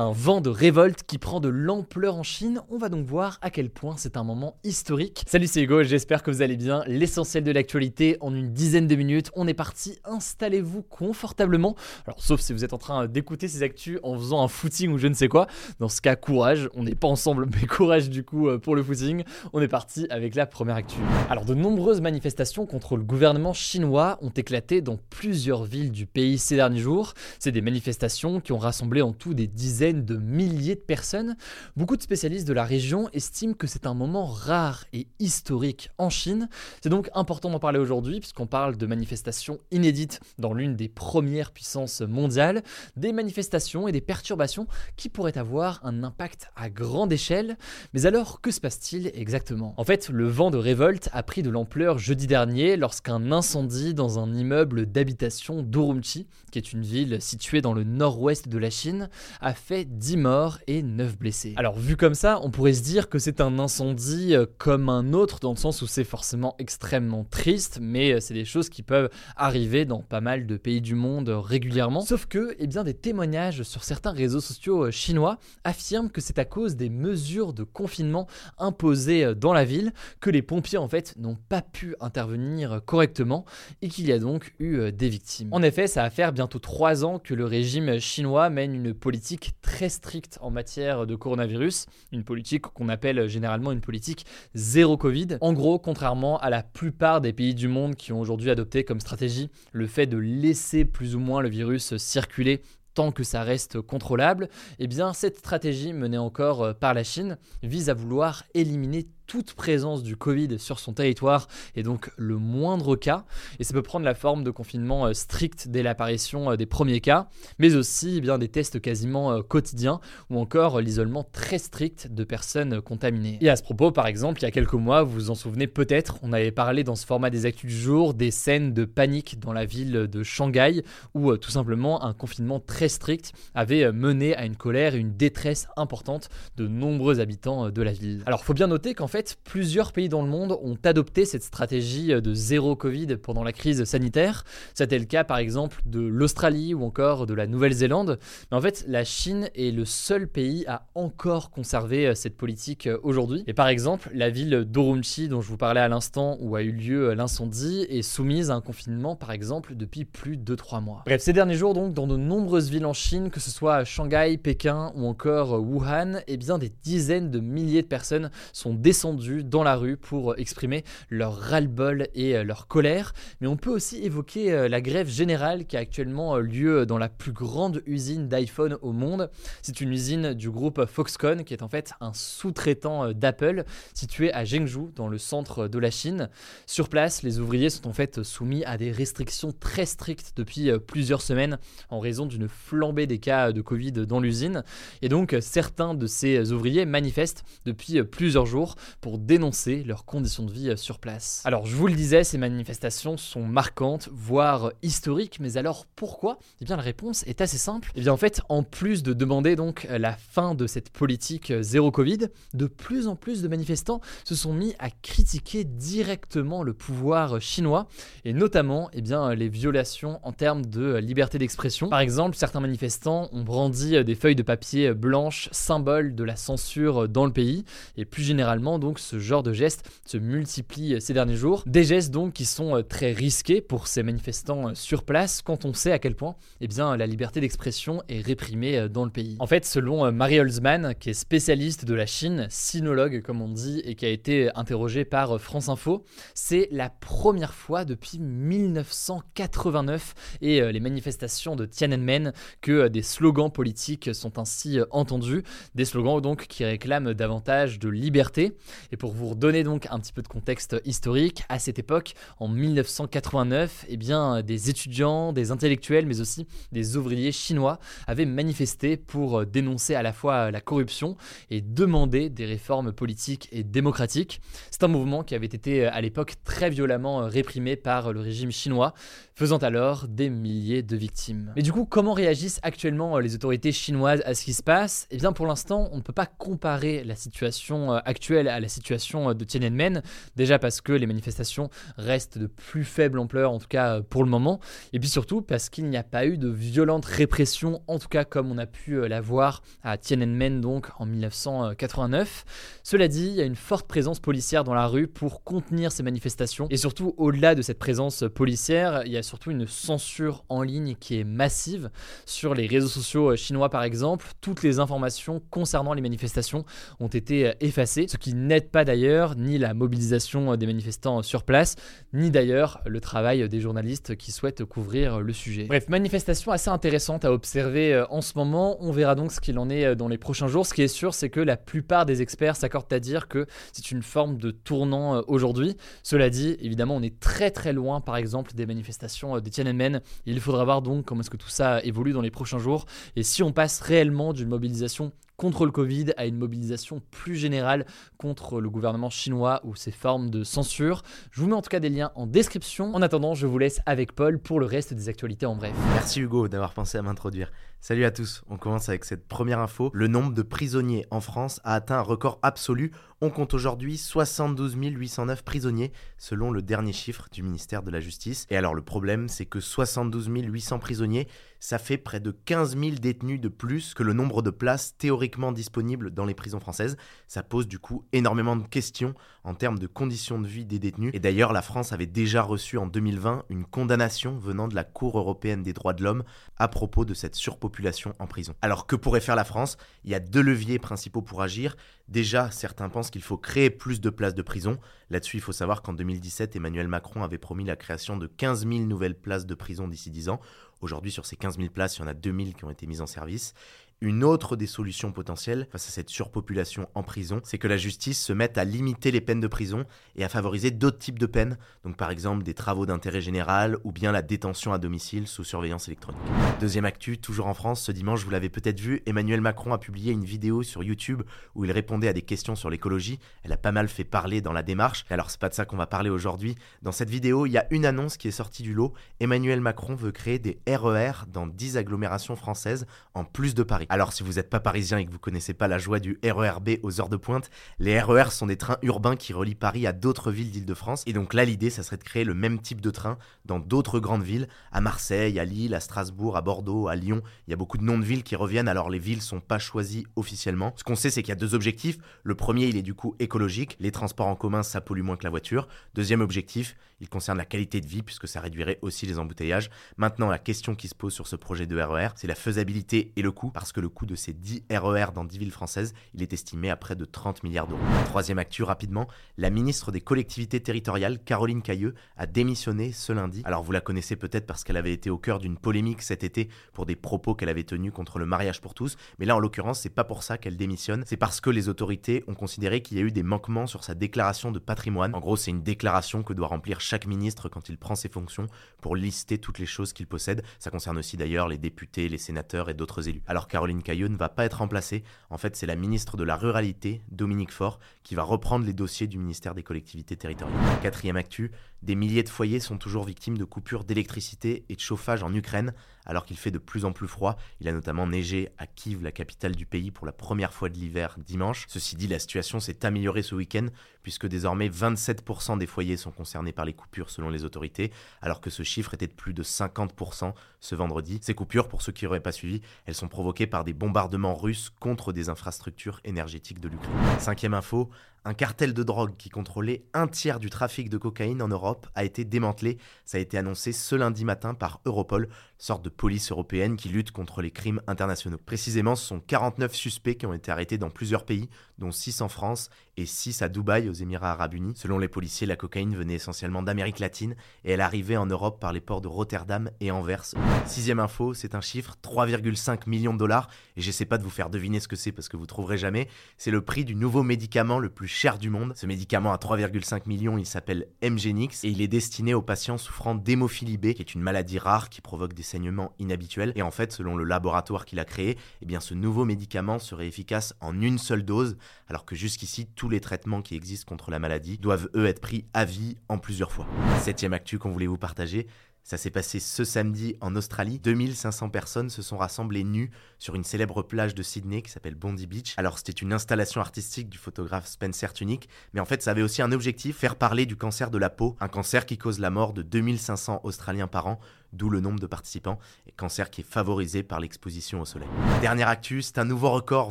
Un vent de révolte qui prend de l'ampleur en Chine, on va donc voir à quel point c'est un moment historique. Salut c'est Hugo, j'espère que vous allez bien. L'essentiel de l'actualité en une dizaine de minutes, on est parti, installez-vous confortablement. Alors sauf si vous êtes en train d'écouter ces actus en faisant un footing ou je ne sais quoi. Dans ce cas, courage, on n'est pas ensemble, mais courage du coup euh, pour le footing. On est parti avec la première actu. Alors de nombreuses manifestations contre le gouvernement chinois ont éclaté dans plusieurs villes du pays ces derniers jours. C'est des manifestations qui ont rassemblé en tout des dizaines de milliers de personnes. Beaucoup de spécialistes de la région estiment que c'est un moment rare et historique en Chine. C'est donc important d'en parler aujourd'hui puisqu'on parle de manifestations inédites dans l'une des premières puissances mondiales, des manifestations et des perturbations qui pourraient avoir un impact à grande échelle. Mais alors, que se passe-t-il exactement? En fait, le vent de révolte a pris de l'ampleur jeudi dernier lorsqu'un incendie dans un immeuble d'habitation d'Urumqi, qui est une ville située dans le nord-ouest de la Chine, a fait 10 morts et 9 blessés. Alors vu comme ça, on pourrait se dire que c'est un incendie euh, comme un autre dans le sens où c'est forcément extrêmement triste, mais euh, c'est des choses qui peuvent arriver dans pas mal de pays du monde euh, régulièrement. Sauf que, eh bien, des témoignages sur certains réseaux sociaux chinois affirment que c'est à cause des mesures de confinement imposées dans la ville que les pompiers en fait n'ont pas pu intervenir correctement et qu'il y a donc eu des victimes. En effet, ça va faire bientôt 3 ans que le régime chinois mène une politique très stricte en matière de coronavirus, une politique qu'on appelle généralement une politique zéro Covid. En gros, contrairement à la plupart des pays du monde qui ont aujourd'hui adopté comme stratégie le fait de laisser plus ou moins le virus circuler tant que ça reste contrôlable, eh bien cette stratégie menée encore par la Chine vise à vouloir éliminer toute présence du Covid sur son territoire et donc le moindre cas. Et ça peut prendre la forme de confinement euh, strict dès l'apparition euh, des premiers cas, mais aussi eh bien, des tests quasiment euh, quotidiens ou encore l'isolement très strict de personnes contaminées. Et à ce propos, par exemple, il y a quelques mois, vous vous en souvenez peut-être, on avait parlé dans ce format des actus du jour des scènes de panique dans la ville de Shanghai où tout simplement un confinement très strict avait mené à une colère et une détresse importante de nombreux habitants de la ville. Alors, faut bien noter qu'en fait, plusieurs pays dans le monde ont adopté cette stratégie de zéro Covid pendant la crise sanitaire. C'était le cas par exemple de l'Australie ou encore de la Nouvelle-Zélande. Mais en fait, la Chine est le seul pays à encore conserver euh, cette politique euh, aujourd'hui. Et par exemple, la ville d'Urumqi dont je vous parlais à l'instant où a eu lieu euh, l'incendie est soumise à un confinement par exemple depuis plus de 3 mois. Bref, ces derniers jours donc dans de nombreuses villes en Chine, que ce soit Shanghai, Pékin ou encore Wuhan, eh bien des dizaines de milliers de personnes sont descendues dans la rue pour exprimer leur ras-le-bol et euh, leur colère. Mais on peut aussi évoquer euh, la grève générale qui a actuellement euh, lieu dans la plus grande usine d'iPhone au monde. C'est une usine du groupe Foxconn qui est en fait un sous-traitant d'Apple situé à Zhengzhou dans le centre de la Chine. Sur place, les ouvriers sont en fait soumis à des restrictions très strictes depuis plusieurs semaines en raison d'une flambée des cas de Covid dans l'usine. Et donc certains de ces ouvriers manifestent depuis plusieurs jours pour dénoncer leurs conditions de vie euh, sur place. Alors je vous le disais, ces manifestations sont marquantes, voire historiques, mais alors pourquoi? Eh bien la réponse est assez simple. Eh bien en fait, en plus de demander donc la fin de cette politique euh, zéro Covid, de plus en plus de manifestants se sont mis à critiquer directement le pouvoir chinois et notamment eh bien, les violations en termes de liberté d'expression. Par exemple, certains manifestants ont brandi des feuilles de papier blanches, symbole de la censure dans le pays, et plus généralement donc donc ce genre de gestes se multiplient ces derniers jours. Des gestes donc qui sont très risqués pour ces manifestants sur place quand on sait à quel point eh bien, la liberté d'expression est réprimée dans le pays. En fait, selon Marie Holzman, qui est spécialiste de la Chine, sinologue comme on dit, et qui a été interrogée par France Info, c'est la première fois depuis 1989 et les manifestations de Tiananmen que des slogans politiques sont ainsi entendus, des slogans donc qui réclament davantage de liberté. Et pour vous redonner donc un petit peu de contexte historique, à cette époque, en 1989, eh bien, des étudiants, des intellectuels, mais aussi des ouvriers chinois avaient manifesté pour dénoncer à la fois la corruption et demander des réformes politiques et démocratiques. C'est un mouvement qui avait été à l'époque très violemment réprimé par le régime chinois, faisant alors des milliers de victimes. Mais du coup, comment réagissent actuellement les autorités chinoises à ce qui se passe? Eh bien, pour l'instant, on ne peut pas comparer la situation actuelle à la situation de Tiananmen, déjà parce que les manifestations restent de plus faible ampleur, en tout cas pour le moment, et puis surtout parce qu'il n'y a pas eu de violente répression, en tout cas comme on a pu la voir à Tiananmen donc en 1989. Cela dit, il y a une forte présence policière dans la rue pour contenir ces manifestations, et surtout au-delà de cette présence policière, il y a surtout une censure en ligne qui est massive. Sur les réseaux sociaux chinois par exemple, toutes les informations concernant les manifestations ont été effacées, ce qui n'aide pas d'ailleurs ni la mobilisation des manifestants sur place, ni d'ailleurs le travail des journalistes qui souhaitent couvrir le sujet. Bref, manifestation assez intéressante à observer euh, en ce moment, on verra donc ce qu'il en est euh, dans les prochains jours. Ce qui est sûr, c'est que la plupart des experts s'accordent à dire que c'est une forme de tournant euh, aujourd'hui. Cela dit, évidemment, on est très très loin par exemple des manifestations des Tiananmen. Il faudra voir donc comment est-ce que tout ça évolue dans les prochains jours et si on passe réellement d'une mobilisation contre le Covid à une mobilisation plus générale contre le gouvernement chinois ou ses formes de censure. Je vous mets en tout cas des liens en description. En attendant, je vous laisse avec Paul pour le reste des actualités en bref. Merci Hugo d'avoir pensé à m'introduire. Salut à tous, on commence avec cette première info. Le nombre de prisonniers en France a atteint un record absolu. On compte aujourd'hui 72 809 prisonniers, selon le dernier chiffre du ministère de la Justice. Et alors le problème, c'est que 72 800 prisonniers, ça fait près de 15 000 détenus de plus que le nombre de places théoriquement disponibles dans les prisons françaises. Ça pose du coup énormément de questions en termes de conditions de vie des détenus. Et d'ailleurs, la France avait déjà reçu en 2020 une condamnation venant de la Cour européenne des droits de l'homme à propos de cette surpopulation en prison. Alors que pourrait faire la France? Il y a deux leviers principaux pour agir. Déjà, certains pensent qu'il faut créer plus de places de prison. Là-dessus, il faut savoir qu'en 2017, Emmanuel Macron avait promis la création de 15 000 nouvelles places de prison d'ici 10 ans. Aujourd'hui, sur ces 15 000 places, il y en a 2 000 qui ont été mises en service. Une autre des solutions potentielles face à cette surpopulation en prison, c'est que la justice se mette à limiter les peines de prison et à favoriser d'autres types de peines, donc par exemple des travaux d'intérêt général ou bien la détention à domicile sous surveillance électronique. Deuxième actu, toujours en France, ce dimanche, vous l'avez peut-être vu, Emmanuel Macron a publié une vidéo sur YouTube où il répondait à des questions sur l'écologie. Elle a pas mal fait parler dans la démarche. Alors c'est pas de ça qu'on va parler aujourd'hui. Dans cette vidéo, il y a une annonce qui est sortie du lot. Emmanuel Macron veut créer des RER e dans 10 agglomérations françaises en plus de Paris. Alors si vous n'êtes pas parisien et que vous connaissez pas la joie du RERB aux heures de pointe, les RER e sont des trains urbains qui relient Paris à d'autres villes d'Île-de-France. Et donc là l'idée ça serait de créer le même type de train dans d'autres grandes villes, à Marseille, à Lille, à Strasbourg, à Bordeaux, à Lyon. Il y a beaucoup de noms de villes qui reviennent alors les villes sont pas choisies officiellement. Ce qu'on sait c'est qu'il y a deux objectifs. Le premier il est du coup écologique, les transports en commun ça pollue moins que la voiture. Deuxième objectif, il concerne la qualité de vie puisque ça réduirait aussi les embouteillages. Maintenant la question qui se pose sur ce projet de RER, e c'est la faisabilité et le coût parce que le coût de ces 10 RER dans 10 villes françaises, il est estimé à près de 30 milliards d'euros. Troisième actu rapidement, la ministre des collectivités territoriales, Caroline Cailleux, a démissionné ce lundi. Alors vous la connaissez peut-être parce qu'elle avait été au cœur d'une polémique cet été pour des propos qu'elle avait tenus contre le mariage pour tous, mais là en l'occurrence c'est pas pour ça qu'elle démissionne, c'est parce que les autorités ont considéré qu'il y a eu des manquements sur sa déclaration de patrimoine. En gros c'est une déclaration que doit remplir chaque ministre quand il prend ses fonctions pour lister toutes les choses qu'il possède. Ça concerne aussi d'ailleurs les députés, les sénateurs et d'autres élus. Alors Caroline Cailleux ne va pas être remplacée. En fait, c'est la ministre de la Ruralité, Dominique Faure, qui va reprendre les dossiers du ministère des Collectivités Territoriales. Quatrième actu, des milliers de foyers sont toujours victimes de coupures d'électricité et de chauffage en Ukraine, alors qu'il fait de plus en plus froid. Il a notamment neigé à Kiev, la capitale du pays, pour la première fois de l'hiver dimanche. Ceci dit, la situation s'est améliorée ce week-end, puisque désormais 27% des foyers sont concernés par les coupures selon les autorités, alors que ce chiffre était de plus de 50% ce vendredi. Ces coupures, pour ceux qui n'auraient pas suivi, elles sont provoquées par des bombardements russes contre des infrastructures énergétiques de l'Ukraine. Cinquième info, un cartel de drogue qui contrôlait un tiers du trafic de cocaïne en Europe a été démantelé. Ça a été annoncé ce lundi matin par Europol, sorte de police européenne qui lutte contre les crimes internationaux. Précisément, ce sont 49 suspects qui ont été arrêtés dans plusieurs pays, dont 6 en France et 6 à Dubaï, aux Émirats arabes unis. Selon les policiers, la cocaïne venait essentiellement d'Amérique latine et elle arrivait en Europe par les ports de Rotterdam et Anvers. Sixième info, c'est un chiffre, 3,5 millions de dollars, et j'essaie pas de vous faire deviner ce que c'est parce que vous trouverez jamais. C'est le prix du nouveau médicament le plus cher du monde. Ce médicament à 3,5 millions, il s'appelle Mgenix et il est destiné aux patients souffrant d'hémophilie B, qui est une maladie rare qui provoque des saignements inhabituels. Et en fait, selon le laboratoire qu'il a créé, eh bien ce nouveau médicament serait efficace en une seule dose, alors que jusqu'ici, tous les traitements qui existent contre la maladie doivent eux être pris à vie en plusieurs fois. Septième actu qu'on voulait vous partager, ça s'est passé ce samedi en Australie. 2500 personnes se sont rassemblées nues sur une célèbre plage de Sydney qui s'appelle Bondi Beach. Alors c'était une installation artistique du photographe Spencer Tunick, mais en fait ça avait aussi un objectif, faire parler du cancer de la peau, un cancer qui cause la mort de 2500 Australiens par an, d'où le nombre de participants, et cancer qui est favorisé par l'exposition au soleil. Dernière actu, c'est un nouveau record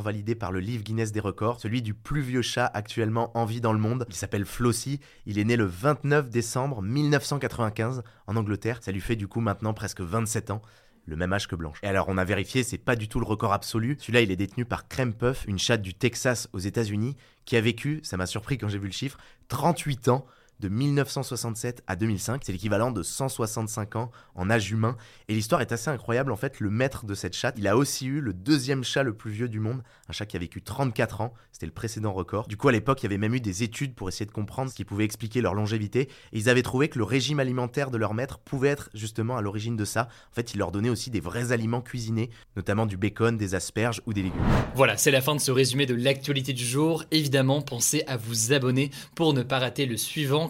validé par le livre Guinness des records, celui du plus vieux chat actuellement en vie dans le monde. Il s'appelle Flossie, il est né le 29 décembre 1995 en Angleterre, ça lui fait du coup maintenant presque 27 ans le même âge que Blanche. Et alors on a vérifié, c'est pas du tout le record absolu. Celui-là, il est détenu par Crème Puff, une chatte du Texas aux États-Unis, qui a vécu, ça m'a surpris quand j'ai vu le chiffre, 38 ans de 1967 à 2005. C'est l'équivalent de 165 ans en âge humain. Et l'histoire est assez incroyable. En fait, le maître de cette chatte, il a aussi eu le deuxième chat le plus vieux du monde. Un chat qui a vécu 34 ans. C'était le précédent record. Du coup, à l'époque, il y avait même eu des études pour essayer de comprendre ce qui pouvait expliquer leur longévité. Et ils avaient trouvé que le régime alimentaire de leur maître pouvait être justement à l'origine de ça. En fait, il leur donnait aussi des vrais aliments cuisinés, notamment du bacon, des asperges ou des légumes. Voilà, c'est la fin de ce résumé de l'actualité du jour. Évidemment, pensez à vous abonner pour ne pas rater le suivant,